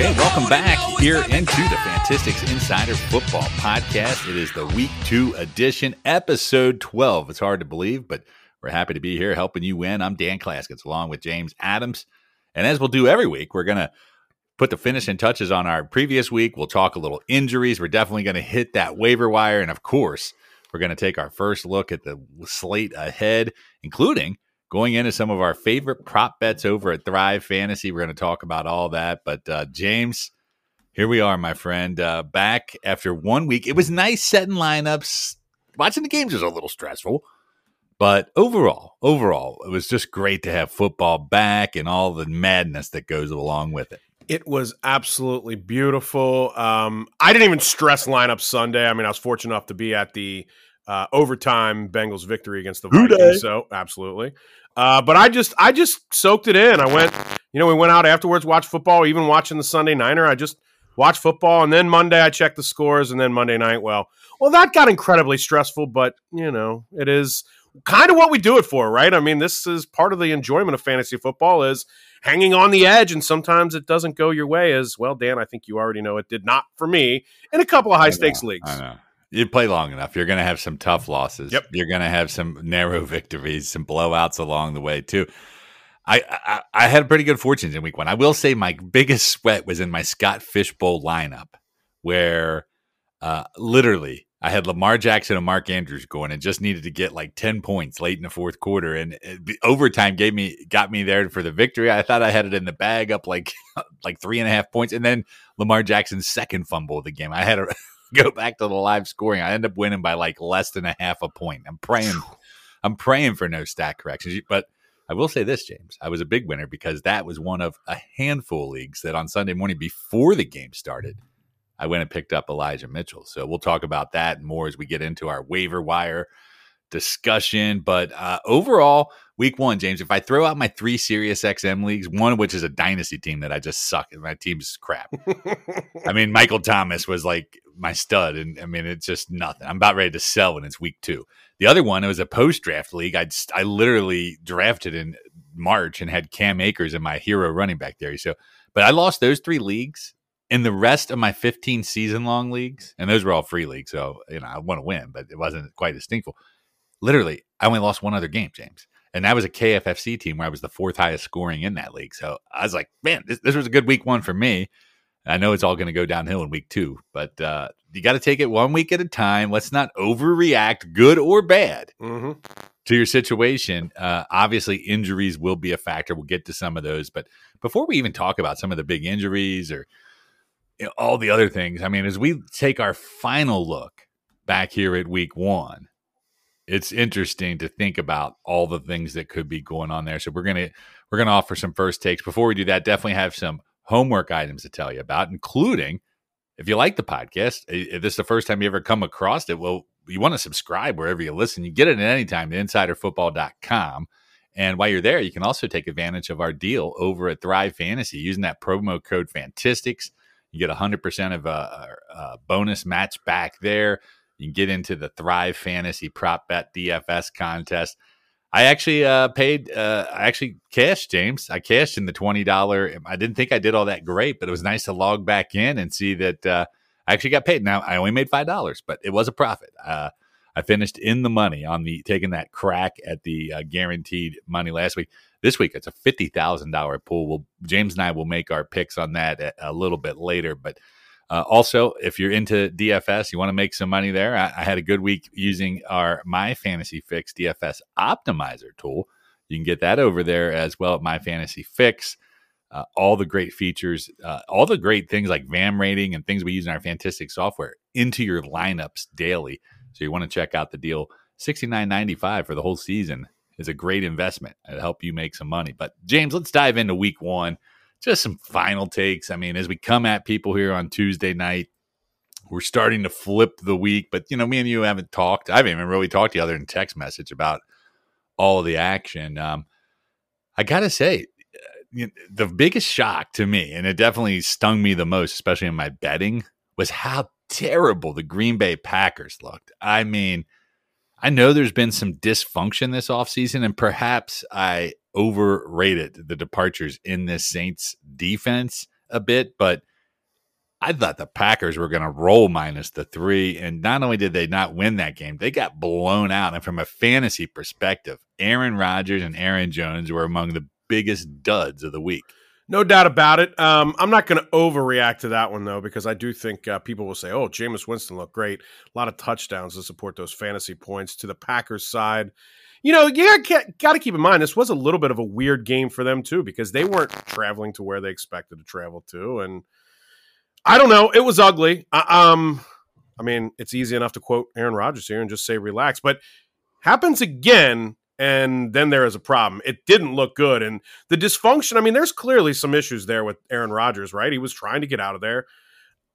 Okay, welcome back here into the Fantistics Insider Football Podcast. It is the week two edition, episode 12. It's hard to believe, but we're happy to be here helping you win. I'm Dan Clasgens along with James Adams. And as we'll do every week, we're going to put the finishing touches on our previous week. We'll talk a little injuries. We're definitely going to hit that waiver wire. And of course, we're going to take our first look at the slate ahead, including going into some of our favorite prop bets over at Thrive Fantasy. We're going to talk about all that. But uh, James, here we are, my friend, uh, back after one week. It was nice setting lineups. Watching the games was a little stressful, but overall, overall, it was just great to have football back and all the madness that goes along with it. It was absolutely beautiful. Um, I didn't even stress lineup Sunday. I mean, I was fortunate enough to be at the uh, overtime Bengals victory against the Vikings. So absolutely. Uh, but I just I just soaked it in. I went, you know, we went out afterwards, watched football, even watching the Sunday Niner. I just watched football, and then Monday I checked the scores, and then Monday night, well, well, that got incredibly stressful. But you know, it is kind of what we do it for, right? I mean, this is part of the enjoyment of fantasy football is hanging on the edge, and sometimes it doesn't go your way. As well, Dan, I think you already know it did not for me in a couple of high stakes leagues. You play long enough, you're going to have some tough losses. Yep. You're going to have some narrow victories, some blowouts along the way too. I, I, I had pretty good fortunes in week one. I will say my biggest sweat was in my Scott Fish Bowl lineup, where uh, literally I had Lamar Jackson and Mark Andrews going, and just needed to get like ten points late in the fourth quarter, and the overtime gave me got me there for the victory. I thought I had it in the bag, up like like three and a half points, and then Lamar Jackson's second fumble of the game. I had a go back to the live scoring. I end up winning by like less than a half a point. I'm praying, I'm praying for no stat corrections. But I will say this, James, I was a big winner because that was one of a handful of leagues that on Sunday morning before the game started, I went and picked up Elijah Mitchell. So we'll talk about that more as we get into our waiver wire discussion. But uh, overall, week one, James, if I throw out my three Sirius XM leagues, one of which is a dynasty team that I just suck and my team's crap. I mean, Michael Thomas was like my stud, and I mean, it's just nothing. I'm about ready to sell when it's week two. The other one, it was a post draft league. I I literally drafted in March and had Cam Akers in my hero running back there. So, but I lost those three leagues. In the rest of my 15 season long leagues, and those were all free leagues, so you know I want to win, but it wasn't quite as stinkful literally, I only lost one other game, James. And that was a KFFC team where I was the fourth highest scoring in that league. So I was like, man, this, this was a good week one for me. I know it's all going to go downhill in week two, but uh, you got to take it one week at a time. Let's not overreact, good or bad, mm-hmm. to your situation. Uh, obviously, injuries will be a factor. We'll get to some of those. But before we even talk about some of the big injuries or you know, all the other things, I mean, as we take our final look back here at week one, it's interesting to think about all the things that could be going on there. So we're gonna we're gonna offer some first takes. Before we do that, definitely have some homework items to tell you about, including if you like the podcast, if this is the first time you ever come across it, well, you want to subscribe wherever you listen. You get it at any time insiderfootball.com. And while you're there, you can also take advantage of our deal over at Thrive Fantasy using that promo code Fantistics. You get 100% of a, a bonus match back there. You can get into the Thrive Fantasy Prop Bet DFS contest. I actually uh, paid. Uh, I actually cashed, James. I cashed in the twenty dollar. I didn't think I did all that great, but it was nice to log back in and see that uh, I actually got paid. Now I only made five dollars, but it was a profit. Uh, I finished in the money on the taking that crack at the uh, guaranteed money last week. This week it's a fifty thousand dollar pool. Well, James and I will make our picks on that a, a little bit later, but uh, also, if you're into DFS, you want to make some money there. I, I, had a good week using our My Fantasy Fix DFS Optimizer tool. You can get that over there as well at My Fantasy Fix. Uh, all the great features, uh, all the great things like VAM rating and things we use in our Fantastic software into your lineups daily. So you want to check out the deal. Sixty nine ninety five for the whole season is a great investment. It'll help you make some money. But James, let's dive into week one just some final takes. I mean, as we come at people here on Tuesday night, we're starting to flip the week, but you know, me and you haven't talked. I haven't even really talked to you other than text message about all the action. Um, I gotta say, the biggest shock to me, and it definitely stung me the most, especially in my betting, was how terrible the Green Bay Packers looked. I mean, I know there's been some dysfunction this offseason, and perhaps I overrated the departures in this Saints defense a bit, but I thought the Packers were going to roll minus the three. And not only did they not win that game, they got blown out. And from a fantasy perspective, Aaron Rodgers and Aaron Jones were among the biggest duds of the week. No doubt about it. Um, I'm not going to overreact to that one though, because I do think uh, people will say, "Oh, Jameis Winston looked great, a lot of touchdowns to support those fantasy points." To the Packers side, you know, you got to keep in mind this was a little bit of a weird game for them too, because they weren't traveling to where they expected to travel to, and I don't know, it was ugly. Uh, um, I mean, it's easy enough to quote Aaron Rodgers here and just say relax, but happens again and then there is a problem. It didn't look good. And the dysfunction, I mean, there's clearly some issues there with Aaron Rodgers, right? He was trying to get out of there.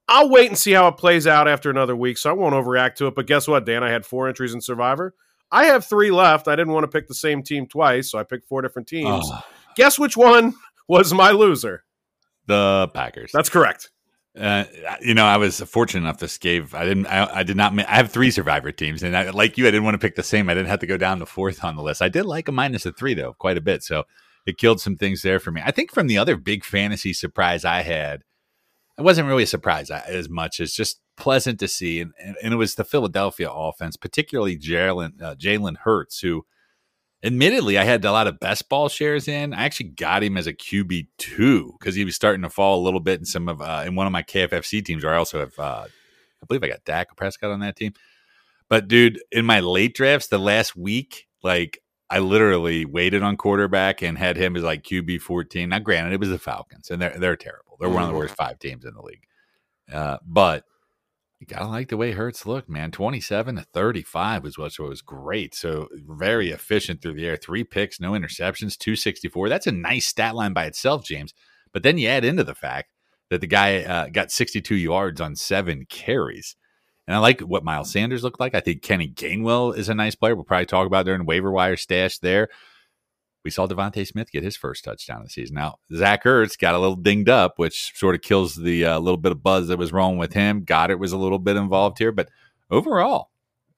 I'll wait and see how it plays out after another week, so I won't overreact to it. But guess what, Dan? I had four entries in Survivor. I have three left. I didn't want to pick the same team twice, so I picked four different teams. Oh. Guess which one was my loser? The Packers. That's correct. Uh, you know, I was fortunate enough. This gave I didn't I, I did not. I have three Survivor teams, and I, like you, I didn't want to pick the same. I didn't have to go down to fourth on the list. I did like a minus a three though, quite a bit. So it killed some things there for me. I think from the other big fantasy surprise I had, it wasn't really a surprise as much as just pleasant to see, and and, and it was the Philadelphia offense, particularly Jalen uh, Jalen Hurts, who admittedly, I had a lot of best ball shares in. I actually got him as a QB two because he was starting to fall a little bit in some of uh, in one of my KFFC teams. Where I also have, uh, I believe I got Dak Prescott on that team. But dude, in my late drafts, the last week, like I literally waited on quarterback and had him as like QB fourteen. Now, granted, it was the Falcons, and they're they're terrible. They're one of the mm. worst five teams in the league. Uh, but you gotta like the way Hurts looked, man. Twenty-seven to thirty-five was what so it was great. So very efficient through the air. Three picks, no interceptions, two sixty-four. That's a nice stat line by itself, James. But then you add into the fact that the guy uh, got sixty-two yards on seven carries. And I like what Miles Sanders looked like. I think Kenny Gainwell is a nice player. We'll probably talk about during waiver wire stash there we saw DeVonta Smith get his first touchdown of the season. Now Zach Ertz got a little dinged up, which sort of kills the uh, little bit of buzz that was wrong with him. Goedert was a little bit involved here, but overall,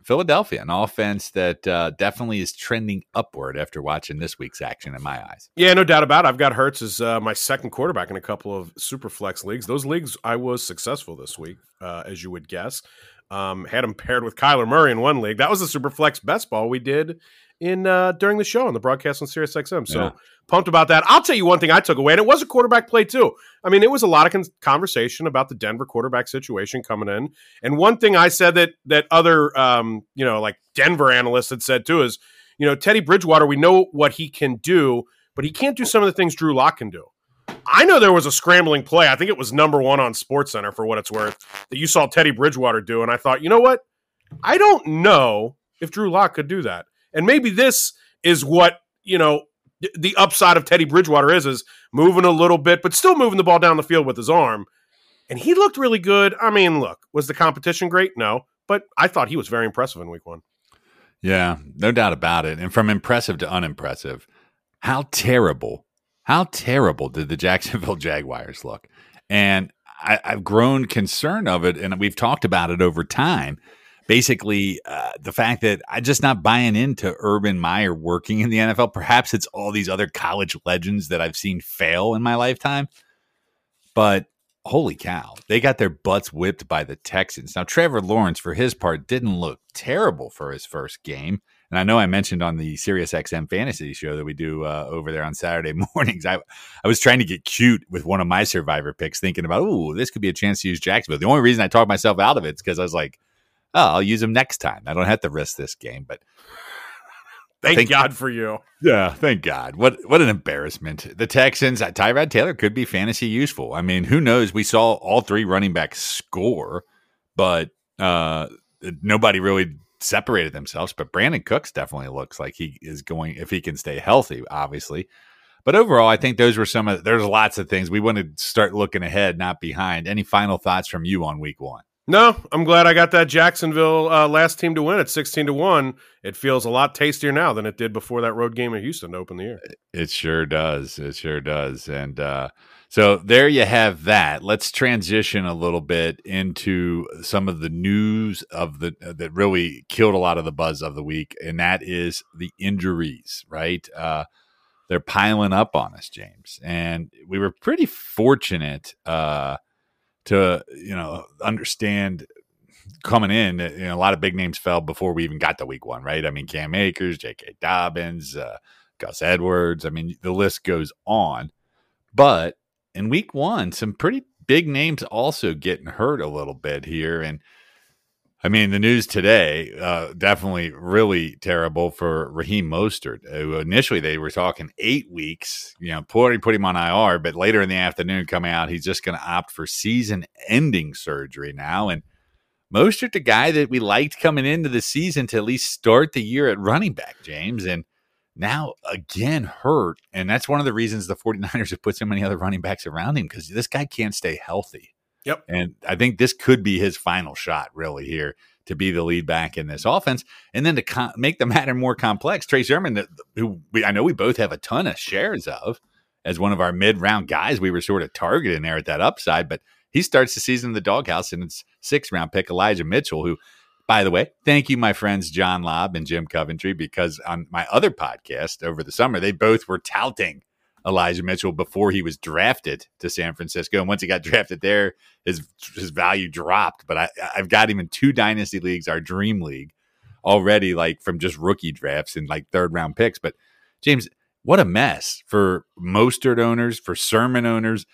Philadelphia, an offense that uh, definitely is trending upward after watching this week's action in my eyes. Yeah, no doubt about it. I've got Hurts as uh, my second quarterback in a couple of super flex leagues. Those leagues, I was successful this week, uh, as you would guess. Um, had him paired with Kyler Murray in one league. That was a super flex best ball we did in uh, during the show on the broadcast on Sirius XM. So yeah. pumped about that. I'll tell you one thing I took away, and it was a quarterback play too. I mean, it was a lot of con- conversation about the Denver quarterback situation coming in, and one thing I said that that other um, you know like Denver analysts had said too is you know Teddy Bridgewater, we know what he can do, but he can't do some of the things Drew Lock can do. I know there was a scrambling play. I think it was number one on Sports Center for what it's worth that you saw Teddy Bridgewater do, and I thought, you know what? I don't know if Drew Lock could do that. And maybe this is what, you know, the upside of Teddy Bridgewater is is moving a little bit, but still moving the ball down the field with his arm. And he looked really good. I mean, look, was the competition great? No, but I thought he was very impressive in week one. Yeah, no doubt about it. And from impressive to unimpressive, how terrible, how terrible did the Jacksonville Jaguars look? And I, have grown concerned of it, and we've talked about it over time basically uh, the fact that I'm just not buying into Urban Meyer working in the NFL. Perhaps it's all these other college legends that I've seen fail in my lifetime. But holy cow, they got their butts whipped by the Texans. Now, Trevor Lawrence, for his part, didn't look terrible for his first game. And I know I mentioned on the Sirius XM fantasy show that we do uh, over there on Saturday mornings. I, I was trying to get cute with one of my survivor picks, thinking about, oh, this could be a chance to use Jacksonville. The only reason I talked myself out of it is because I was like, oh, I'll use him next time. I don't have to risk this game, but thank, thank God for you. Yeah, thank God. What what an embarrassment. The Texans, uh, Tyrod Taylor could be fantasy useful. I mean, who knows? We saw all three running backs score, but uh, nobody really separated themselves. But Brandin Cooks definitely looks like he is going if he can stay healthy, obviously. But overall, I think those were some of there's lots of things we want to start looking ahead, not behind. Any final thoughts from you on week one? No, I'm glad I got that Jacksonville uh, last team to win at 16 to 1. It feels a lot tastier now than it did before that road game in Houston to open the year. It sure does. It sure does. And uh, so there you have that. Let's transition a little bit into some of the news of the uh, that really killed a lot of the buzz of the week, and that is the injuries, right? Uh, they're piling up on us, James. And we were pretty fortunate uh, to you know understand coming in. You know, a lot of big names fell before we even got to week one, right? I mean, Cam Akers, J.K. Dobbins, uh, Gus Edwards. I mean, the list goes on. But in week one, some pretty big names also getting hurt a little bit here, and I mean, the news today uh, definitely really terrible for Raheem Mostert. Uh, initially, they were talking eight weeks. You know, put, put him on IR, but later in the afternoon, coming out, he's just going to opt for season-ending surgery now. And Mostert, the guy that we liked coming into the season to at least start the year at running back, James, and now again hurt. And that's one of the reasons the 49ers have put so many other running backs around him because this guy can't stay healthy. Yep. And I think this could be his final shot, really, here to be the lead back in this offense. And then to com- make the matter more complex, Trey Sermon, who we, I know we both have a ton of shares of as one of our mid round guys, we were sort of targeting there at that upside, but he starts the season in the doghouse and it's sixth round pick Elijah Mitchell, who, by the way, thank you, my friends John Lobb and Jim Coventry, because on my other podcast over the summer, they both were touting Elijah Mitchell before he was drafted to San Francisco. And once he got drafted there, his his value dropped. But I, I've got him in two dynasty leagues, our dream league, already, like from just rookie drafts and like third round picks. But James, what a mess for Mostert owners, for Sermon owners.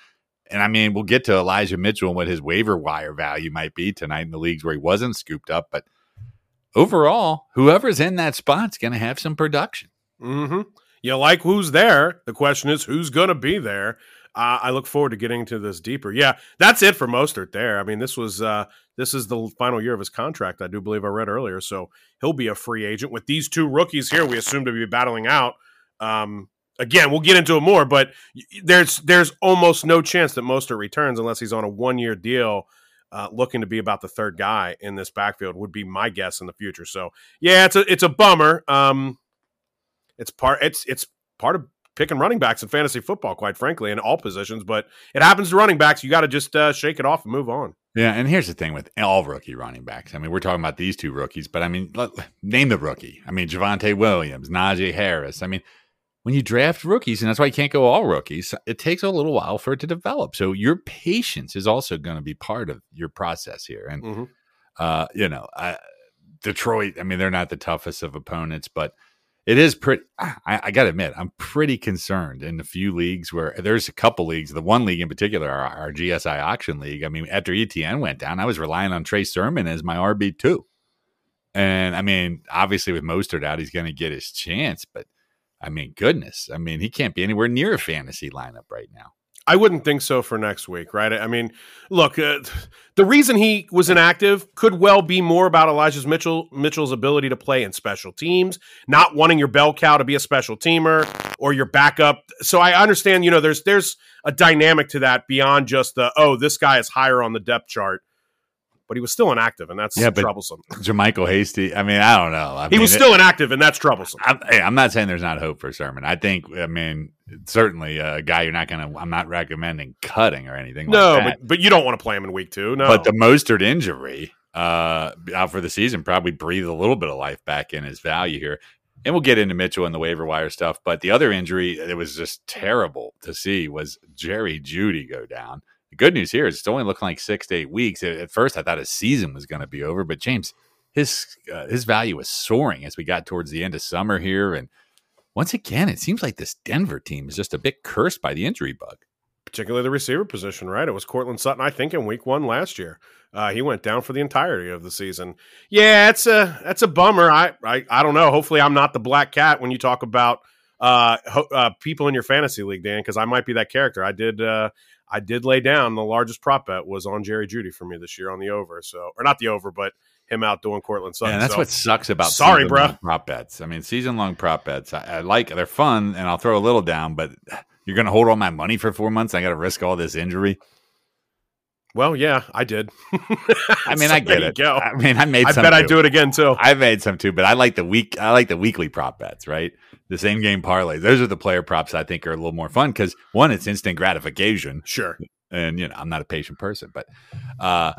And I mean, we'll get to Elijah Mitchell and what his waiver wire value might be tonight in the leagues where he wasn't scooped up. But overall, whoever's in that spot's going to have some production. Mm-hmm. You like who's there. The question is, who's going to be there? Uh, I look forward to getting into this deeper. Yeah, that's it for Mostert there. I mean, this was uh, this is the final year of his contract. I do believe I read earlier, so he'll be a free agent with these two rookies here. We assume to be battling out. Um, again, we'll get into it more, but there's there's almost no chance that Mostert returns unless he's on a one year deal. Uh, looking to be about the third guy in this backfield would be my guess in the future. So yeah, it's a it's a bummer. Um, it's part it's it's part of picking running backs in fantasy football, quite frankly, in all positions. But it happens to running backs. You got to just uh, shake it off and move on. Yeah, and here's the thing with all rookie running backs. I mean, we're talking about these two rookies, but I mean, let, name the rookie. I mean, Javonte Williams, Najee Harris. I mean, when you draft rookies, and that's why you can't go all rookies, it takes a little while for it to develop. So your patience is also going to be part of your process here. And, mm-hmm. uh, you know, I, Detroit, I mean, they're not the toughest of opponents, but – it is pretty. I, I got to admit, I'm pretty concerned in a few leagues where there's a couple leagues. The one league in particular, our, our GSI auction league. I mean, after ETN went down, I was relying on Trey Sermon as my RB two, and I mean, obviously with Mostert out, he's going to get his chance. But I mean, goodness, I mean, he can't be anywhere near a fantasy lineup right now. I wouldn't think so for next week, right? I mean, look, uh, the reason he was inactive could well be more about Elijah's Mitchell Mitchell's ability to play in special teams, not wanting your bell cow to be a special teamer or your backup. So I understand, you know, there's there's a dynamic to that beyond just the oh, this guy is higher on the depth chart but he was still inactive, and that's yeah, troublesome. JaMycal Hasty, I mean, I don't know. I he mean, was still inactive, and that's troublesome. I'm, hey, I'm not saying there's not hope for Sermon. I think, I mean, certainly a guy you're not going to. I'm not recommending cutting or anything. No, like but but you don't want to play him in week two. No, but the Mostert injury uh, out for the season probably breathed a little bit of life back in his value here. And we'll get into Mitchell and the waiver wire stuff. But the other injury that was just terrible to see was Jerry Jeudy go down. The good news here is it's only looking like six to eight weeks. At first, I thought his season was going to be over, but James, his uh, his value was soaring as we got towards the end of summer here. And once again, it seems like this Denver team is just a bit cursed by the injury bug. Particularly the receiver position, right? It was Courtland Sutton, I think, in week one last year. Uh, he went down for the entirety of the season. Yeah, it's a that's a bummer. I, I I don't know. Hopefully, I'm not the black cat when you talk about uh, ho- uh, people in your fantasy league, Dan, because I might be that character. I did uh, I did lay down the largest prop bet was on Jerry Jeudy for me this year on the over. So, or not the over, but him out doing Courtland Sutton. Yeah, that's so, what sucks about sorry, bro. Prop bets. I mean, season long prop bets. I, I, like they're fun, and I'll throw a little down, but you're going to hold all my money for four months. I got to risk all this injury. Well, yeah, I did. I mean, so I get it. Go. I mean, I made. I bet I'd do it again too. I made some too, but I like the week. I like the weekly prop bets, right? The same game parlays. Those are the player props I think are a little more fun because one, it's instant gratification. Sure and you know I'm not a patient person, but uh,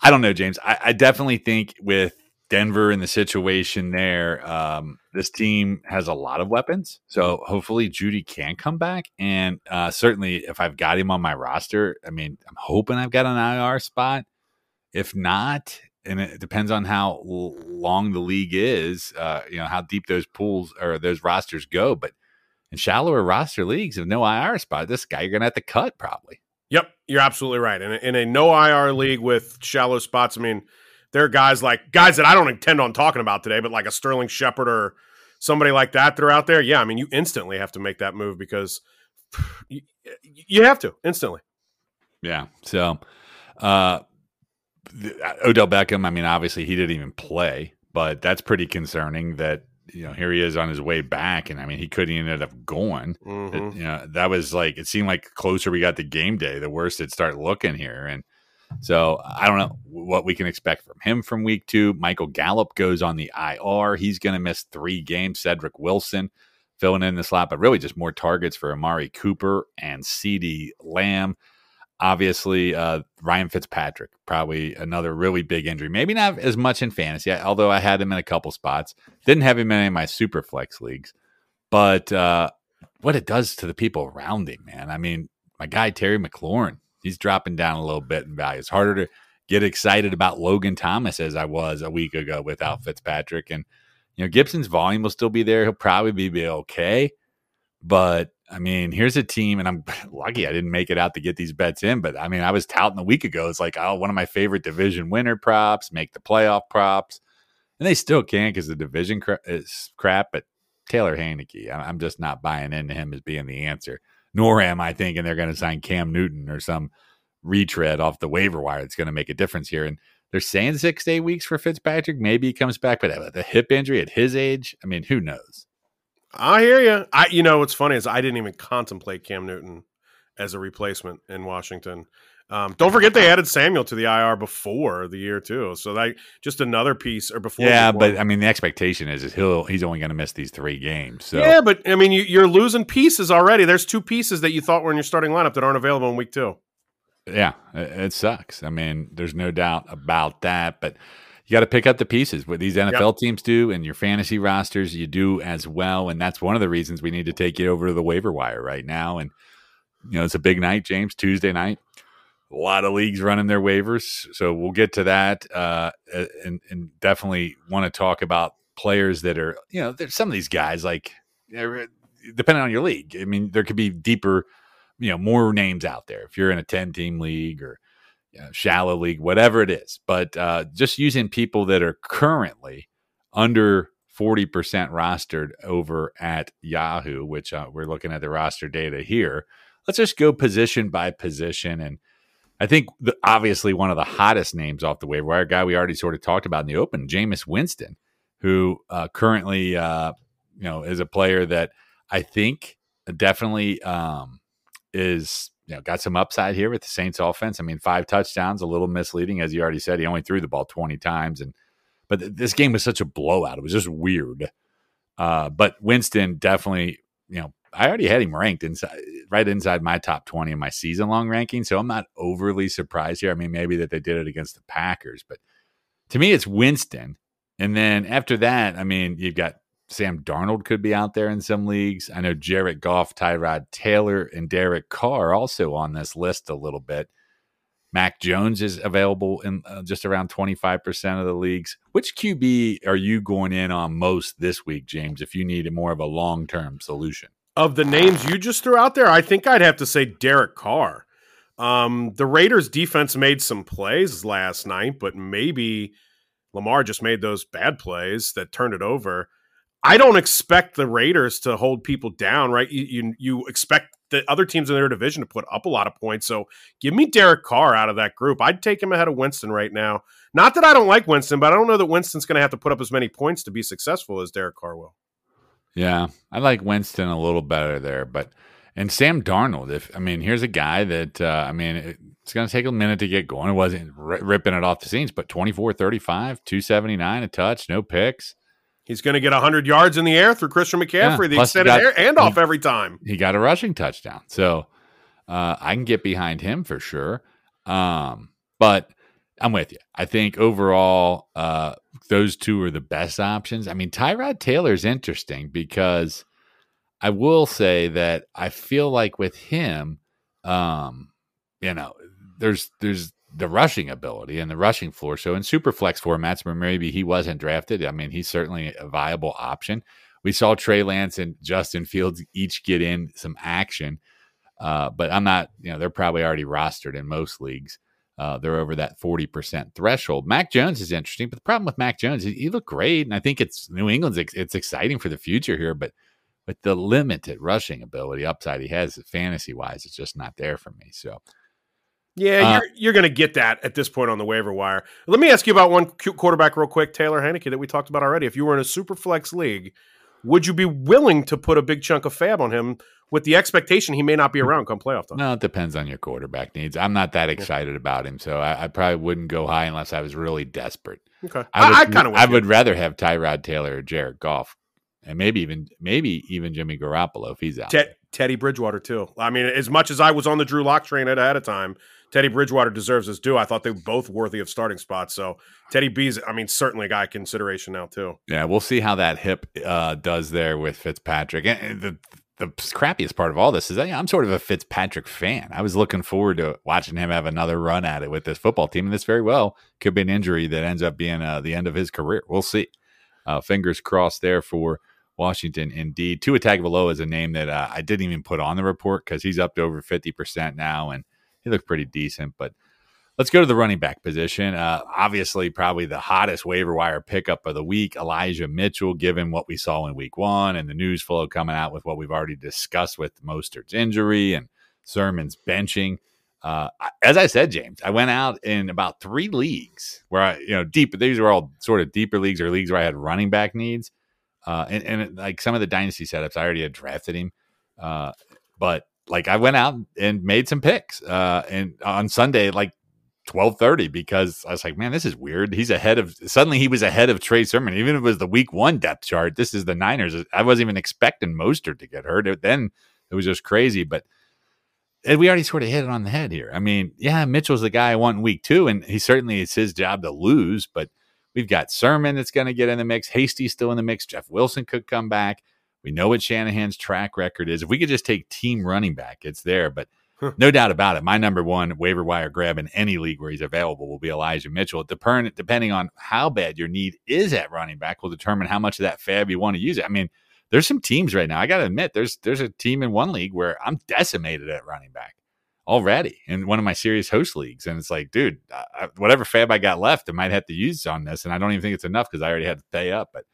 I don't know, James. I, I definitely think with Denver in the situation there. Um, this team has a lot of weapons, so hopefully Jeudy can come back. And uh, certainly, if I've got him on my roster, I mean, I'm hoping I've got an IR spot. If not, and it depends on how long the league is, uh, you know, how deep those pools or those rosters go. But in shallower roster leagues, with no IR spot, this guy you're gonna have to cut probably. Yep, you're absolutely right. In a, in a no IR league with shallow spots, I mean there are guys like guys that I don't intend on talking about today, but like a Sterling Shepard or somebody like that that are out there. Yeah, I mean, you instantly have to make that move because you, you have to instantly. Yeah. So, uh, Odell Beckham. I mean, obviously he didn't even play, but that's pretty concerning. That you know here he is on his way back, and I mean he couldn't end up going. Mm-hmm. It, you know that was like it seemed like closer we got to game day, the worse it started looking here, and so I don't know what we can expect from him from week two. Michael Gallup goes on the IR. He's going to miss three games. Cedric Wilson filling in the slot, but really just more targets for Amari Cooper and CeeDee Lamb. Obviously, uh, Ryan Fitzpatrick, probably another really big injury. Maybe not as much in fantasy, although I had him in a couple spots. Didn't have him in any of my super flex leagues. But uh, what it does to the people around him, man. I mean, my guy Terry McLaurin, he's dropping down a little bit in value. It's harder to get excited about Logan Thomas as I was a week ago without Fitzpatrick. And, you know, Gibson's volume will still be there. He'll probably be, be okay. But I mean, here's a team, and I'm lucky I didn't make it out to get these bets in. But I mean, I was touting a week ago. It's like, oh, one of my favorite division winner props, make the playoff props. And they still can because the division cra- is crap. But Taylor Heinicke, I'm just not buying into him as being the answer nor am I thinking they're going to sign Cam Newton or some retread off the waiver wire that's going to make a difference here. And they're saying six to eight weeks for Fitzpatrick. Maybe he comes back, but the hip injury at his age, I mean, who knows? I hear you. I, you know, what's funny is I didn't even contemplate Cam Newton as a replacement in Washington. Um, don't forget they added Samuel to the IR before the year too, so that just another piece or before. Yeah, but I mean the expectation is, is he'll he's only going to miss these three games. So yeah, but I mean you, are losing pieces already. There's two pieces that you thought were in your starting lineup that aren't available in week two. Yeah, it, it sucks. I mean, there's no doubt about that, but you got to pick up the pieces. What these NFL yep. teams do and your fantasy rosters, you do as well, and that's one of the reasons we need to take you over to the waiver wire right now. And you know, it's a big night, James, Tuesday night a lot of leagues running their waivers, so we'll get to that, uh, and, and definitely want to talk about players that are, you know, there's some of these guys like, depending on your league. I mean, there could be deeper, you know, more names out there if you're in a ten team league or you know, shallow league, whatever it is. But uh, just using people that are currently under 40% rostered over at Yahoo, which uh, we're looking at the roster data here. Let's just go position by position and I think the, obviously one of the hottest names off the waiver wire, guy we already sort of talked about in the open, Jameis Winston, who uh, currently uh, you know is a player that I think definitely um, is you know got some upside here with the Saints offense. I mean, five touchdowns, a little misleading, as you already said. He only threw the ball twenty times, and but th- this game was such a blowout. It was just weird. Uh, but Winston definitely you know I already had him ranked inside, right inside my top 20 in my season long ranking. So I'm not overly surprised here. I mean, maybe that they did it against the Packers, but to me, it's Winston. And then after that, I mean, you've got Sam Darnold could be out there in some leagues. I know Jared Goff, Tyrod Taylor, and Derek Carr also on this list a little bit. Mac Jones is available in uh, just around 25% of the leagues. Which QB are you going in on most this week, James, if you need a more of a long term solution? Of the names you just threw out there, I think I'd have to say Derek Carr. Um, the Raiders defense made some plays last night, but maybe Lamar just made those bad plays that turned it over. I don't expect the Raiders to hold people down, right? You, you, you expect the other teams in their division to put up a lot of points. So give me Derek Carr out of that group. I'd take him ahead of Winston right now. Not that I don't like Winston, but I don't know that Winston's going to have to put up as many points to be successful as Derek Carr will. Yeah, I like Winston a little better there, but and Sam Darnold. If I mean, here's a guy that uh, I mean, it's going to take a minute to get going. It wasn't r- ripping it off the scenes, but 24, 35, 279, a touch, no picks. He's going to get 100 yards in the air through Christian McCaffrey, yeah, the extended got, air and off every time. He got a rushing touchdown. So uh, I can get behind him for sure. Um, but I'm with you. I think overall, uh, those two are the best options. I mean, Tyrod Taylor is interesting because I will say that I feel like with him, um, you know, there's there's the rushing ability and the rushing floor. So in super flex formats where maybe he wasn't drafted, I mean, he's certainly a viable option. We saw Trey Lance and Justin Fields each get in some action, uh, but I'm not, you know, they're probably already rostered in most leagues. Uh, they're over that 40% threshold. Mac Jones is interesting, but the problem with Mac Jones, he, he looked great. And I think it's New England's, it's exciting for the future here, but with the limited rushing ability upside he has fantasy wise, it's just not there for me. So, yeah, uh, you're, you're going to get that at this point on the waiver wire. Let me ask you about one quarterback real quick, Taylor Heinicke, that we talked about already. If you were in a super flex league, would you be willing to put a big chunk of fab on him with the expectation he may not be around come playoff time? No, it depends on your quarterback needs. I'm not that excited yeah. about him, so I, I, probably wouldn't go high unless I was really desperate. Okay, I, I, I kind of I would rather have Tyrod Taylor or Jared Goff, and maybe even maybe even Jimmy Garoppolo if he's out. Te- Teddy Bridgewater too. I mean, as much as I was on the Drew Lock train at ahead of time, Teddy Bridgewater deserves his due. I thought they were both worthy of starting spots. So Teddy B's, I mean, certainly a guy consideration now too. Yeah, we'll see how that hip uh, does there with Fitzpatrick. And the the crappiest part of all this is that, I'm sort of a Fitzpatrick fan. I was looking forward to watching him have another run at it with this football team, and this very well could be an injury that ends up being uh, the end of his career. We'll see. Uh, fingers crossed there for Washington. Indeed, Tua Tagovailoa is a name that uh, I didn't even put on the report because he's up to over fifty percent now, and he looked pretty decent. But let's go to the running back position. Uh, obviously, probably the hottest waiver wire pickup of the week, Elijah Mitchell, given what we saw in week one and the news flow coming out with what we've already discussed with Mostert's injury and Sermon's benching. Uh, as I said, James, I went out in about three leagues where I, you know, deep. These were all sort of deeper leagues or leagues where I had running back needs. Uh, and, and like some of the dynasty setups, I already had drafted him. Uh, but like I went out and made some picks. Uh, and on Sunday, like twelve thirty, because I was like, man, this is weird. He's ahead of suddenly he was ahead of Trey Sermon. Even if it was the week one depth chart, this is the Niners. I wasn't even expecting Mostert to get hurt. It, then it was just crazy. But we already sort of hit it on the head here. I mean, yeah, Mitchell's the guy I want in week two, and he certainly it's his job to lose, but we've got Sermon that's going to get in the mix. Hasty's still in the mix. Jeff Wilson could come back. We know what Shanahan's track record is. If we could just take team running back, it's there. But huh. no doubt about it, my number one waiver wire grab in any league where he's available will be Elijah Mitchell. Depend, depending on how bad your need is at running back, will determine how much of that fab you want to use it. I mean, there's some teams right now. I got to admit, there's there's a team in one league where I'm decimated at running back already in one of my Sirius host leagues, and it's like, dude, I, whatever fab I got left, I might have to use on this, and I don't even think it's enough because I already had to pay up. But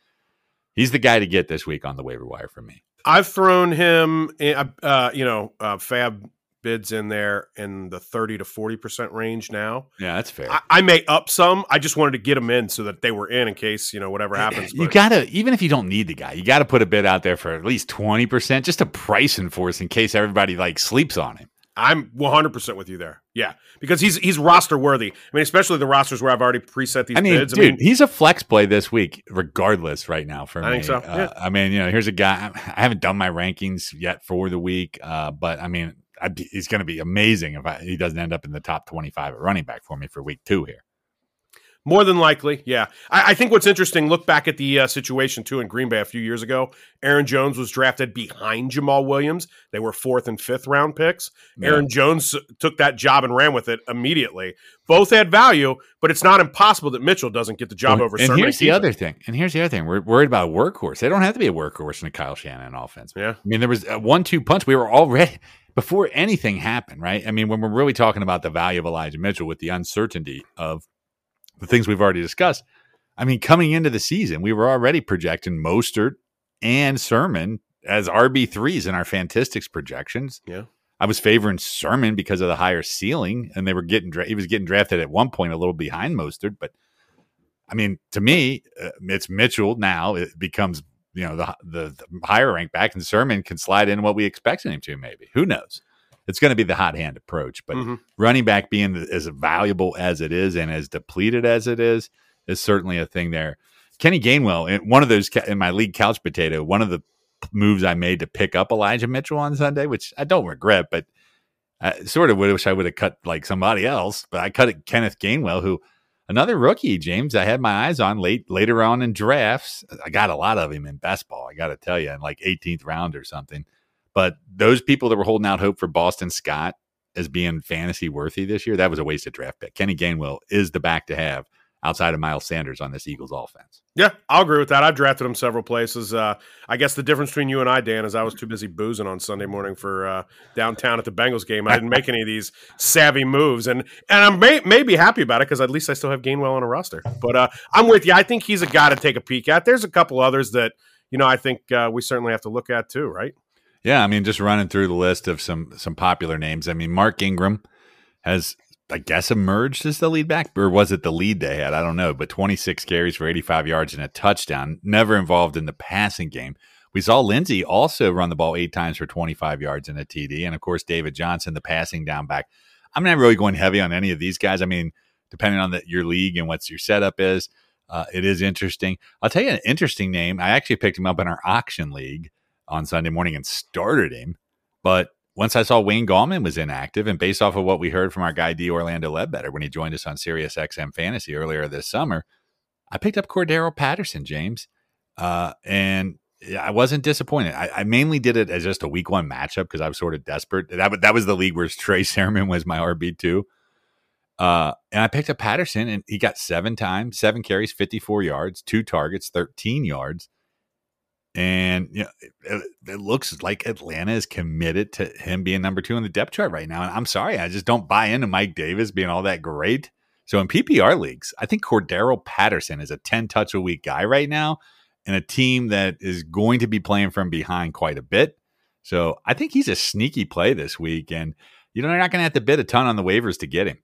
he's the guy to get this week on the waiver wire for me. I've thrown him, uh, uh, you know, uh, Fab bids in there in the 30 to 40% range now. Yeah, that's fair. I, I, may up some. I just wanted to get them in so that they were in in case, you know, whatever happens. You got to, even if you don't need the guy, you got to put a bid out there for at least 20% just to price enforce in case everybody like sleeps on him. I'm 100% with you there. Yeah, because he's he's roster worthy. I mean, especially the rosters where I've already preset these I mean, bids. Dude, I mean, he's a flex play this week, regardless. Right now, for I me, think so. Uh, yeah. I mean, you know, here's a guy. I haven't done my rankings yet for the week, uh, but I mean, he's going to be amazing if I, he doesn't end up in the top 25 at running back for me for week two here. More than likely, yeah. I, I, think what's interesting, look back at the uh, situation too in Green Bay a few years ago. Aaron Jones was drafted behind Jamaal Williams. They were fourth and fifth round picks. Yeah. Aaron Jones took that job and ran with it immediately. Both had value, but it's not impossible that Mitchell doesn't get the job well, over. And here's the other thing. And here's the other thing. We're worried about a workhorse. They don't have to be a workhorse in a Kyle Shanahan offense. Yeah. I mean, there was a one-two punch. We were already before anything happened, right? I mean, when we're really talking about the value of Elijah Mitchell with the uncertainty of the things we've already discussed. I mean, coming into the season, we were already projecting Mostert and Sermon as RB threes in our Fantistics projections. Yeah, I was favoring Sermon because of the higher ceiling, and they were getting dra- he was getting drafted at one point a little behind Mostert. But I mean, to me, uh, it's Mitchell now. It becomes you know the, the, the higher rank back, and Sermon can slide in what we expected him to. Maybe who knows? It's going to be the hot hand approach. But mm-hmm. running back being as valuable as it is and as depleted as it is is certainly a thing there. Kenny Gainwell, one of those in my league couch potato, one of the moves I made to pick up Elijah Mitchell on Sunday, which I don't regret, but I sort of would wish I would have cut like somebody else. But I cut it Kenneth Gainwell, who another rookie, James. I had my eyes on late later on in drafts. I got a lot of him in best ball. I got to tell you, in like 18th round or something. But those people that were holding out hope for Boston Scott as being fantasy worthy this year, that was a wasted draft pick. Kenny Gainwell is the back to have outside of Miles Sanders on this Eagles offense. Yeah, I'll agree with that. I've drafted him several places. Uh, I guess the difference between you and I, Dan, is I was too busy boozing on Sunday morning for uh, downtown at the Bengals game. I didn't make any of these savvy moves, and and I'm may, may be happy about it because at least I still have Gainwell on a roster. But uh, I'm with you. I think he's a guy to take a peek at. There's a couple others that you know I think uh, we certainly have to look at too, right? Yeah, I mean, just running through the list of some some popular names. I mean, Mark Ingram has I guess emerged as the lead back, or was it the lead they had? I don't know. But 26 carries for 85 yards and a touchdown, never involved in the passing game. We saw Lindsay also run the ball eight times for 25 yards and a TD. And of course, David Johnson, the passing down back. I'm not really going heavy on any of these guys. I mean, depending on the, your league and what your setup is, uh, it is interesting. I'll tell you an interesting name. I actually picked him up in our auction league on Sunday morning and started him. But once I saw Wayne Gallman was inactive, and based off of what we heard from our guy D Orlando Ledbetter when he joined us on Sirius XM Fantasy earlier this summer, I picked up Cordarrelle Patterson, James, uh, and I wasn't disappointed. I, I, mainly did it as just a week one matchup because I was sort of desperate. That that was the league where Trey Sermon was my RB two, uh, and I picked up Patterson, and he got seven times, seven carries, fifty four yards, two targets, thirteen yards. And you know, it, it, looks like Atlanta is committed to him being number two in the depth chart right now. And I'm sorry, I just don't buy into Mike Davis being all that great. So in PPR leagues, I think Cordarrelle Patterson is a 10 touch a week guy right now in a team that is going to be playing from behind quite a bit. So I think he's a sneaky play this week. And you know, you're not going to have to bid a ton on the waivers to get him.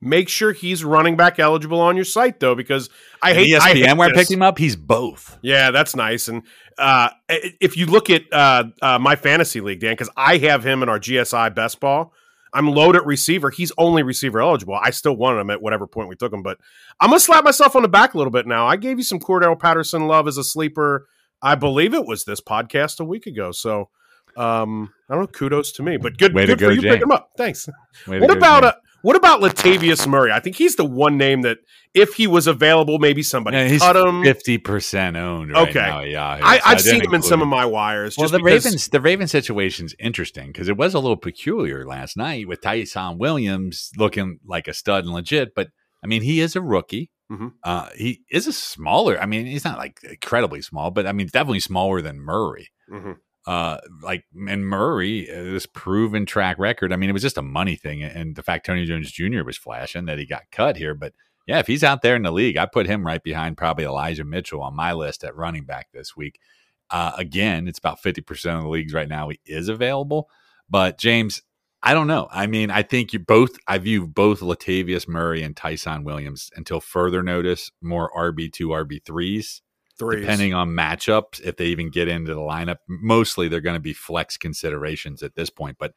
Make sure he's running back eligible on your site though, because I hate ESPN I hate where. I picked him up. He's both. Yeah, that's nice. And uh, if you look at uh, uh, my fantasy league, Dan, because I have him in our GSI best ball. I'm low at receiver. He's only receiver eligible. I still wanted him at whatever point we took him, but I'm gonna slap myself on the back a little bit now. I gave you some Cordarrelle Patterson love as a sleeper. I believe it was this podcast a week ago. So um, I don't know. Kudos to me, but good. Way good to go, for you Jay. picking him up. Thanks. Way What about Jay. What about Latavius Murray? I think he's the one name that, if he was available, maybe somebody he's cut him. fifty percent owned right Okay. now. Yeah, I, so didn't seen him in some him. of my wires. Well, the because- Ravens, the Ravens situation's interesting because it was a little peculiar last night with Ty'Son Williams looking like a stud and legit. But I mean, he is a rookie. Mhm. Uh, he is a smaller. I mean, he's not like incredibly small, but I mean, definitely smaller than Murray. Mhm. Uh, like and Murray, uh, this proven track record. I mean, it was just a money thing, and the fact Tony Jones Jr. was flashing that he got cut here. But yeah, if he's out there in the league, I put him right behind probably Elijah Mitchell on my list at running back this week. Uh, again, it's about fifty percent of the leagues right now he is available. But James, I don't know. I mean, I think you both. I view both Latavius Murray and Ty'Son Williams until further notice more RB two, RB threes Threes. depending on matchups, if they even get into the lineup. Mostly they're going to be flex considerations at this point, but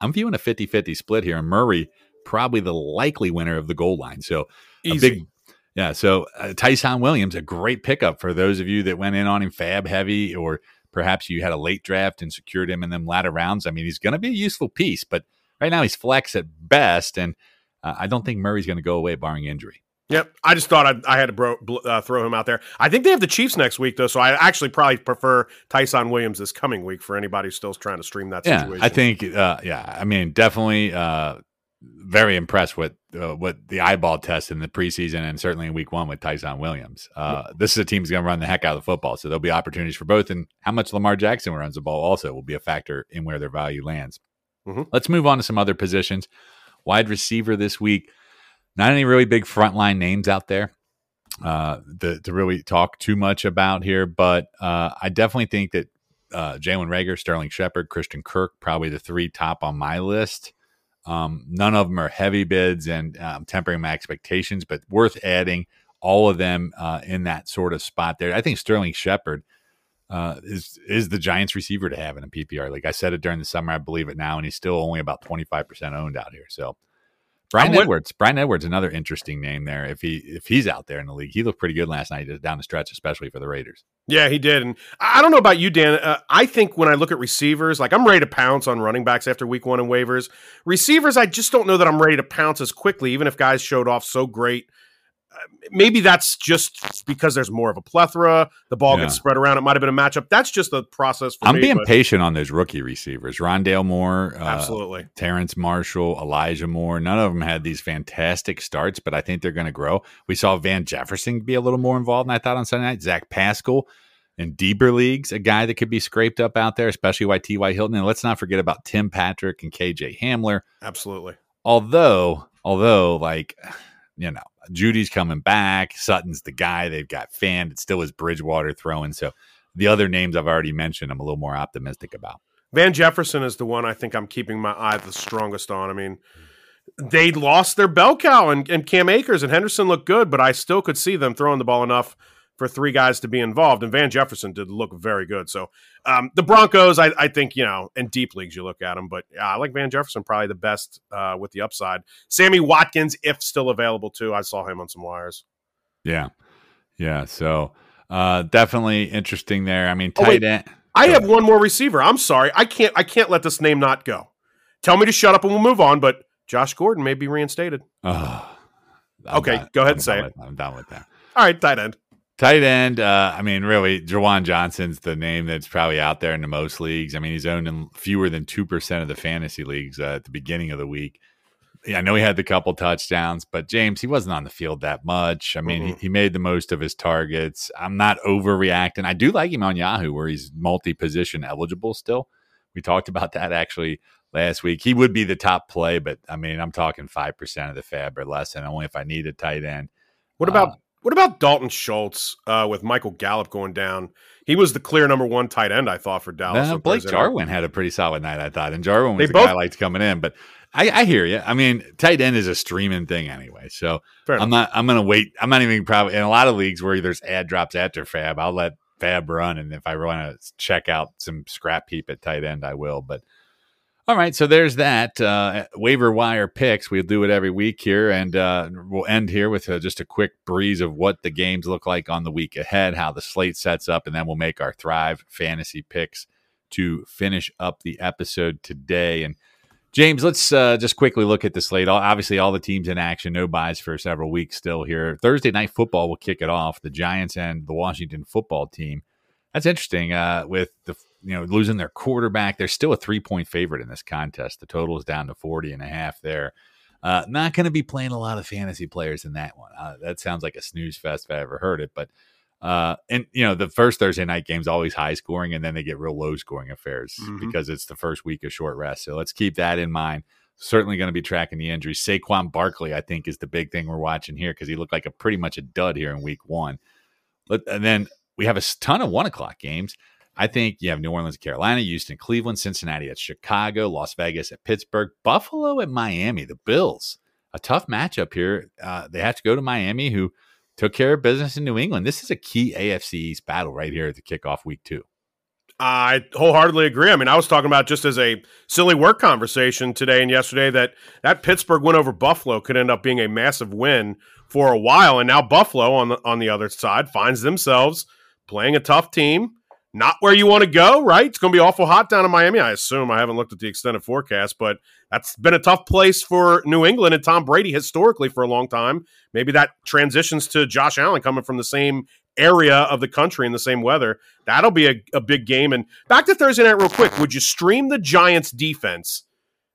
I'm viewing a 50 50 split here. And Murray, probably the likely winner of the goal line. So Easy. a big, yeah. So uh, Ty'Son Williams, a great pickup for those of you that went in on him fab heavy, or perhaps you had a late draft and secured him in them latter rounds. I mean, he's going to be a useful piece, but right now he's flex at best. And uh, I don't think Murray's going to go away barring injury. Yep. I just thought I, I had to bro, bl- uh, throw him out there. I think they have the Chiefs next week, though, so I actually probably prefer Ty'Son Williams this coming week for anybody who's still trying to stream that Yeah, situation. I think. Uh, yeah, I mean, definitely uh, very impressed with uh, what the eyeball test in the preseason and certainly in week one with Ty'Son Williams. Uh, This is a team that's going to run the heck out of the football, so there'll be opportunities for both. And how much Lamar Jackson runs the ball also will be a factor in where their value lands. Mhm. Let's move on to some other positions. Wide receiver this week. Not any really big frontline names out there uh, to, to really talk too much about here, but uh, I definitely think that uh, Jalen Reagor, Sterling Shepard, Christian Kirk, probably the three top on my list. Um, none of them are heavy bids and um, tempering my expectations, but worth adding all of them uh, in that sort of spot there. I think Sterling Shepard uh, is is the Giants receiver to have in a PPR Like I said it during the summer, I believe it now, and he's still only about twenty five percent owned out here. So Bryan I'm Edwards, Bryan Edwards, another interesting name there. If he if he's out there in the league, he looked pretty good last night down the stretch, especially for the Raiders. Yeah, he did. And I don't know about you, Dan. Uh, I think when I look at receivers, like I'm ready to pounce on running backs after week one in waivers. Receivers, I just don't know that I'm ready to pounce as quickly, even if guys showed off so great maybe that's just because there's more of a plethora. The ball Yeah. gets spread around. It might have been a matchup. That's just the process for I'm me. being but patient on those rookie receivers. Rondale Moore, uh, absolutely. Terrace Marshall, Elijah Moore. None of them had these fantastic starts, but I think they're going to grow. We saw Van Jefferson be a little more involved than I thought on Sunday night. Zach Pascal in deeper leagues, a guy that could be scraped up out there, especially by T.Y. Hilton. And let's not forget about Tim Patrick and KJ Hamler. Absolutely. Although, although, like, you know, Jeudy's coming back. Sutton's the guy they've got fanned. It still is Bridgewater throwing. So the other names I've already mentioned, I'm a little more optimistic about. Van Jefferson is the one I think I'm keeping my eye the strongest on. I mean, they lost their bell cow and, and Cam Akers and Henderson looked good, but I still could see them throwing the ball enough for three guys to be involved. And Van Jefferson did look very good. So um, the Broncos, I, I think, you know, in deep leagues you look at them, but yeah, I like Van Jefferson probably the best uh, with the upside. Sammy Watkins, if still available too, I saw him on some wires. Yeah. Yeah. So uh definitely interesting there. I mean, Oh, tight wait. end. I have one more receiver. I'm sorry, I can't. I can't let this name not go. Tell me to shut up and we'll move on. But Josh Gordon may be reinstated. Oh, Okay, go ahead and I'm say it. with- I'm done with that. All right, tight end. Tight end, uh, I mean, really, Juwan Johnson's the name that's probably out there in the most leagues. I mean, he's owned in fewer than 2% of the fantasy leagues uh, at the beginning of the week. Yeah, I know he had the couple touchdowns, but James, he wasn't on the field that much. I mean, he, Mhm. he made the most of his targets. I'm not overreacting. I do like him on Yahoo, where he's multi position eligible still. We talked about that actually last week. He would be the top play, but I mean, I'm talking 5% of the FAAB or less, and only if I need a tight end. What Uh, about what about Dalton Schultz uh, with Michael Gallup going down? He was the clear number one tight end, I thought, for Dallas. Uh, Blake Jarwin had a pretty solid night, I thought, and Jarwin was They the both- guy I liked coming in. But I, I hear you. I mean, tight end is a streaming thing anyway, so I'm not. I'm gonna wait. I'm not even probably in a lot of leagues where there's ad drops after FAAB. I'll let FAAB run, and if I want to check out some scrap heap at tight end, I will. But all right, so there's that uh, waiver wire picks. We'll do it every week here, and uh, we'll end here with uh, just a quick breeze of what the games look like on the week ahead, how the slate sets up, and then we'll make our Thrive fantasy picks to finish up the episode today. And James, let's uh, just quickly look at the slate. Obviously, all the teams in action, no byes for several weeks still here. Thursday night football will kick it off. The Giants and the Washington football team. That's interesting. Uh, with the you know losing their quarterback, they're still a three point favorite in this contest. The total is down to 40 and a half there. Uh, not going to be playing a lot of fantasy players in that one. Uh, that sounds like a snooze fest if I ever heard it. But uh, and you know the first Thursday night game's always high scoring, and then they get real low scoring affairs Mhm. because it's the first week of short rest. So let's keep that in mind. Certainly going to be tracking the injuries. Saquon Barkley, I think, is the big thing we're watching here because he looked like a pretty much a dud here in week one. But and then we have a ton of one o'clock games. I think you have New Orleans, Carolina, Houston, Cleveland, Cincinnati at Chicago, Las Vegas at Pittsburgh, Buffalo at Miami. The Bills, a tough matchup here. Uh, they have to go to Miami, who took care of business in New England. This is a key AFC East battle right here at the kickoff week two. I wholeheartedly agree. I mean, I was talking about just as a silly work conversation today and yesterday that that Pittsburgh win over Buffalo could end up being a massive win for a while, and now Buffalo on the on the other side finds themselves playing a tough team, not where you want to go. Right? It's going to be awful hot down in Miami. I assume. I haven't looked at the extended forecast, but that's been a tough place for New England and Tom Brady historically for a long time. Maybe that transitions to Josh Allen coming from the same area of the country in the same weather. That'll be a, a big game. And back to Thursday night, real quick. Would you stream the Giants defense?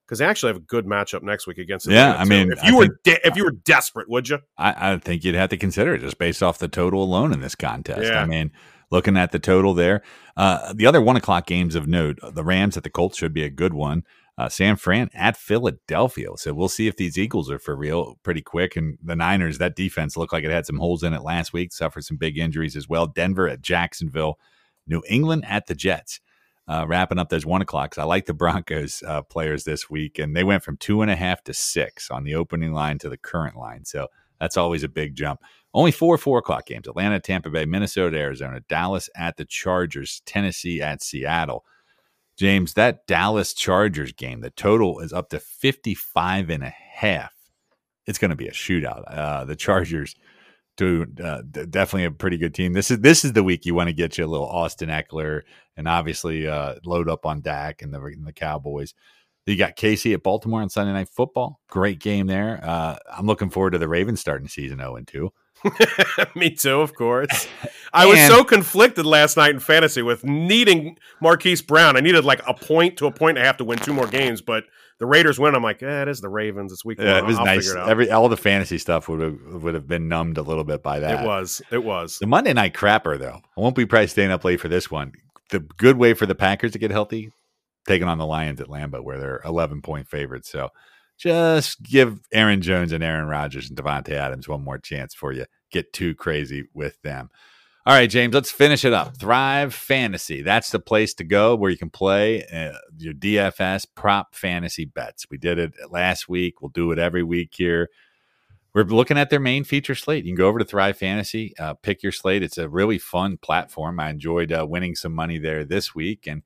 Because they actually have a good matchup next week against. Yeah, Atlanta, I too. mean, if I you were think- de- if you were desperate, would you? I, I think you'd have to consider it just based off the total alone in this contest. Yeah. I mean, looking at the total there, uh, the other one o'clock games of note, the Rams at the Colts should be a good one. Uh, San Fran at Philadelphia. So we'll see if these Eagles are for real pretty quick. And the Niners, that defense looked like it had some holes in it last week, suffered some big injuries as well. Denver at Jacksonville, New England at the Jets. Uh, wrapping up those one o'clocks. I like the Broncos uh, players this week, and they went from two and a half to six on the opening line to the current line. So that's always a big jump. Only four four o'clock games Atlanta, Tampa Bay, Minnesota, Arizona, Dallas at the Chargers, Tennessee at Seattle. James, that Dallas Chargers game, the total is up to 55 and a half. It's going to be a shootout. Uh, the Chargers do uh, definitely a pretty good team. This is this is the week you want to get you a little Austin Ekeler and obviously uh, load up on Dak and the and the Cowboys. You got Casey at Baltimore on Sunday Night Football. Great game there. Uh, I'm looking forward to the Ravens starting season 0 and 2. Me too, of course. I was so conflicted last night in fantasy with needing Marquise Brown. I needed like a point to a point and a half to win two more games, but the Raiders win. I'm like, eh, it is the Ravens. It's week Yeah, it was I'll nice. it out. Every all the fantasy stuff would have would have been numbed a little bit by that. it was. It was. The Monday night crapper, though, I won't be probably staying up late for this one. The good way for the Packers to get healthy, taking on the Lions at Lambeau, where they're 11 point favorites. So just give Aaron Jones and Aaron Rodgers and Davante Adams one more chance for you get too crazy with them. All right, James, let's finish it up. Thrive Fantasy. That's the place to go where you can play uh, your DFS prop fantasy bets. We did it last week. We'll do it every week here. We're looking at their main feature slate. You can go over to Thrive Fantasy, uh, pick your slate. It's a really fun platform. I enjoyed uh, winning some money there this week. And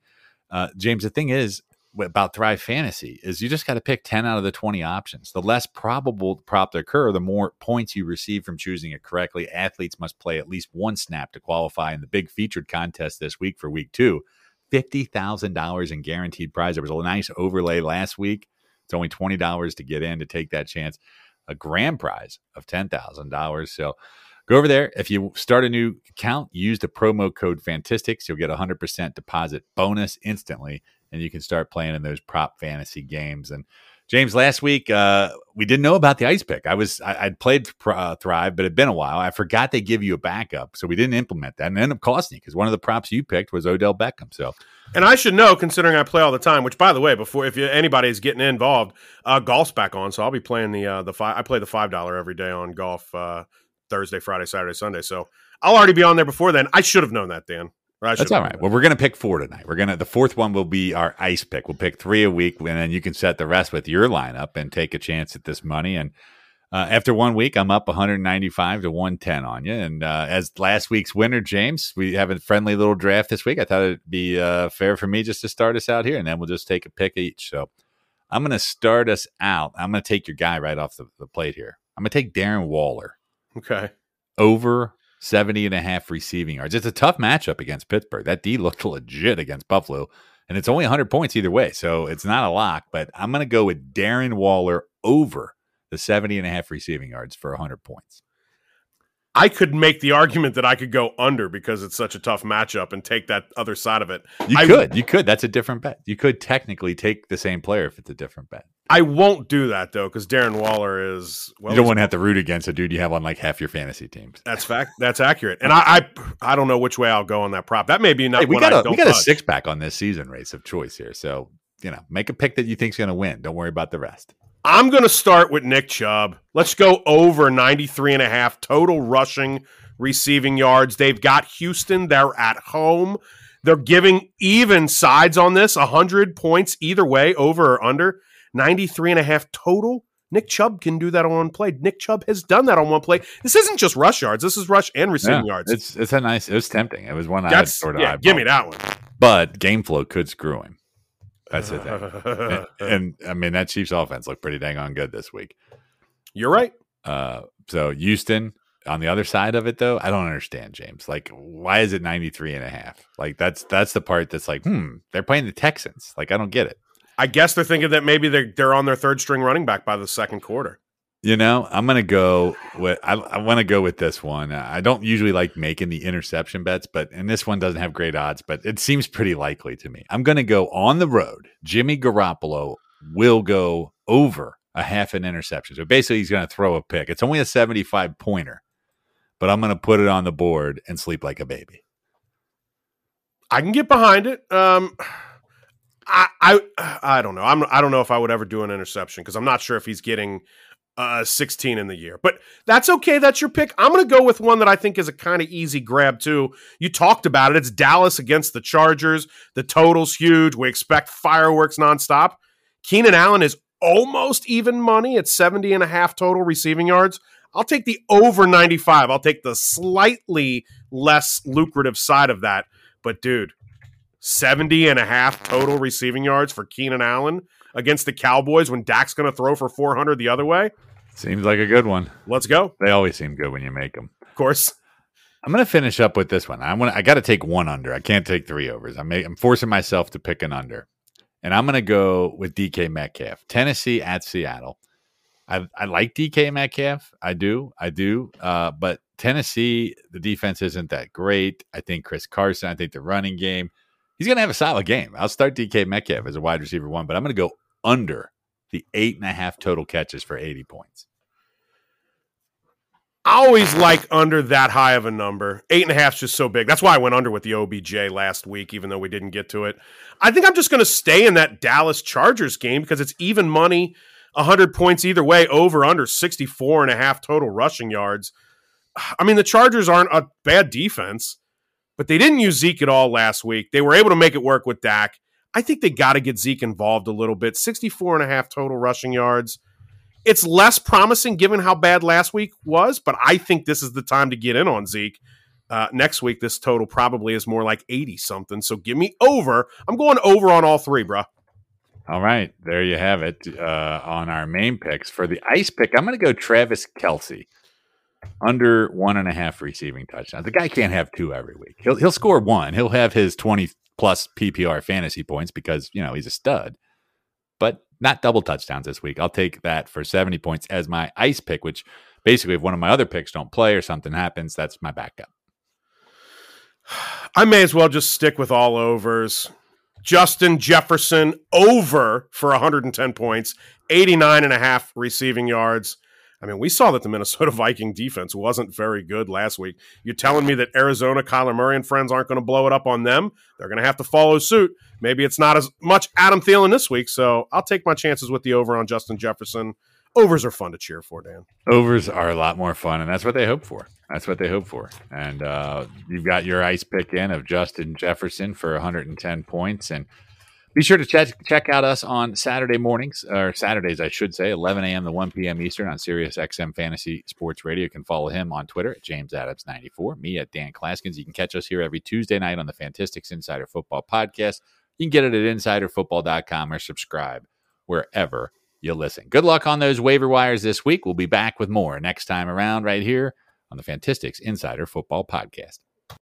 uh, James, the thing is about Thrive Fantasy is you just got to pick 10 out of the 20 options. The less probable prop to occur, the more points you receive from choosing it correctly. Athletes must play at least one snap to qualify in the big featured contest this week for week two. $50,000 in guaranteed prize. There was a nice overlay last week. It's only $20 to get in to take that chance. A grand prize of $10,000. So go over there. If you start a new account, use the promo code Fantistics. You'll get a 100% deposit bonus instantly, and you can start playing in those prop fantasy games. And James, last week uh, we didn't know about the ice pick. I was I, would played uh, Thrive, but it'd been a while. I forgot they give you a backup, so we didn't implement that, and it ended up costing you because one of the props you picked was Odell Beckham. So, and I should know, considering I play all the time. Which, by the way, before if you, anybody's getting involved, uh, golf's back on, so I'll be playing the uh, the five. I play the five dollar every day on golf uh, Thursday, Friday, Saturday, Sunday. So I'll already be on there before then. I should have known that, Dan. That's all right. Well, we're going to pick four tonight. We're going to, the fourth one will be our ice pick. We'll pick three a week, and then you can set the rest with your lineup and take a chance at this money. And uh, after one week, I'm up 195 to 110 on you. And uh, as last week's winner, James, we have a friendly little draft this week. I thought it'd be uh, fair for me just to start us out here, and then we'll just take a pick each. So I'm going to start us out. I'm going to take your guy right off the, the plate here. I'm going to take Darren Waller. Okay. Over 70 and a half receiving yards. It's a tough matchup against Pittsburgh. That D looked legit against Buffalo, and it's only 100 points either way. So it's not a lock, but I'm going to go with Darren Waller over the 70 and a half receiving yards for 100 points. I could make the argument that I could go under because it's such a tough matchup and take that other side of it. You I, could. You could. That's a different bet. You could technically take the same player if it's a different bet. I won't do that though because Darren Waller is. Well, you don't want to have to root against a dude you have on like half your fantasy teams. That's fact. That's accurate. And I, I, I don't know which way I'll go on that prop. That may be not. Hey, we got I a we got touch. a six pack on this season race of choice here. So you know, make a pick that you think's going to win. Don't worry about the rest. I'm going to start with Nick Chubb. Let's go over 93 and a half total rushing receiving yards. They've got Houston. They're at home. They're giving even sides on this 100 points either way, over or under. 93 and a half total. Nick Chubb can do that on one play. Nick Chubb has done that on one play. This isn't just rush yards. This is rush and receiving Yeah, yards. It's it's a nice. It was tempting. It was one I sort of. yeah. Give me that one. But game flow could screw him. That's the thing. and, and, I mean that Chiefs offense looked pretty dang on good this week. You're right. Uh, so Houston on the other side of it though, I don't understand James. Like why is it 93 and a half? Like that's that's the part that's like, hmm, they're playing the Texans. Like I don't get it. I guess they're thinking that maybe they're they're on their third string running back by the second quarter. You know, I'm gonna go with I, I want to go with this one. I don't usually like making the interception bets, but and this one doesn't have great odds, but it seems pretty likely to me. I'm gonna go on the road. Jimmy Garoppolo will go over a half an interception. So basically, he's gonna throw a pick. It's only a 75 pointer, but I'm gonna put it on the board and sleep like a baby. I can get behind it. Um, I, I I don't know. I'm I don't know if I would ever do an interception because I'm not sure if he's getting uh 16 in the year. But that's okay. That's your pick. I'm going to go with one that I think is a kind of easy grab too. You talked about it. It's Dallas against the Chargers. The total's huge. We expect fireworks nonstop. Keenan Allen is almost even money at 70 and a half total receiving yards. I'll take the over 95. I'll take the slightly less lucrative side of that. But dude, 70 and a half total receiving yards for Keenan Allen against the Cowboys when Dak's going to throw for 400 the other way. Seems like a good one. Let's go. They always seem good when you make them. Of course. I'm going to finish up with this one. I want. I got to take one under. I can't take three overs. I'm. I'm forcing myself to pick an under, and I'm going to go with DK Metcalf, Tennessee at Seattle. I, I like DK Metcalf. I do. I do. Uh, but Tennessee, the defense isn't that great. I think Chris Carson, I think the running game, he's going to have a solid game. I'll start DK Metcalf as a wide receiver one, but I'm going to go under the eight and a half total catches for 80 points. I always like under that high of a number. Eight and a half is just so big. That's why I went under with the OBJ last week, even though we didn't get to it. I think I'm just going to stay in that Dallas Chargers game because it's even money, 100 points either way, over under 64 and a half total rushing yards. I mean, the Chargers aren't a bad defense, but they didn't use Zeke at all last week. They were able to make it work with Dak. I think they got to get Zeke involved a little bit. 64 and a half total rushing yards. It's less promising given how bad last week was, but I think this is the time to get in on Zeke. Uh, next week, this total probably is more like 80 something. So give me over. I'm going over on all three, bro. All right. There you have it uh, on our main picks. For the ice pick, I'm going to go Travis Kelce under one and a half receiving touchdowns. The guy can't have two every week. He'll, he'll score one, he'll have his 20 plus PPR fantasy points because, you know, he's a stud, but not double touchdowns this week. I'll take that for 70 points as my ice pick, which basically, if one of my other picks don't play or something happens, that's my backup. I may as well just stick with all overs. Justin Jefferson over for 110 points, 89 and a half receiving yards. I mean, we saw that the Minnesota Viking defense wasn't very good last week. You're telling me that Arizona, Kyler Murray, and friends aren't going to blow it up on them? They're going to have to follow suit. Maybe it's not as much Adam Thielen this week, so I'll take my chances with the over on Justin Jefferson. Overs are fun to cheer for, Dan. Overs are a lot more fun, and that's what they hope for. That's what they hope for. And uh, you've got your ice pick in of Justin Jefferson for 110 points, and be sure to check check out us on Saturday mornings or Saturdays, I should say, 11 a.m. to 1 p.m. Eastern on Sirius XM Fantasy Sports Radio. You can follow him on Twitter at James Adams94, me at Dan Clasgens. You can catch us here every Tuesday night on the Fantistics Insider Football Podcast. You can get it at InsiderFootball.com or subscribe wherever you listen. Good luck on those waiver wires this week. We'll be back with more next time around right here on the Fantistics Insider Football Podcast.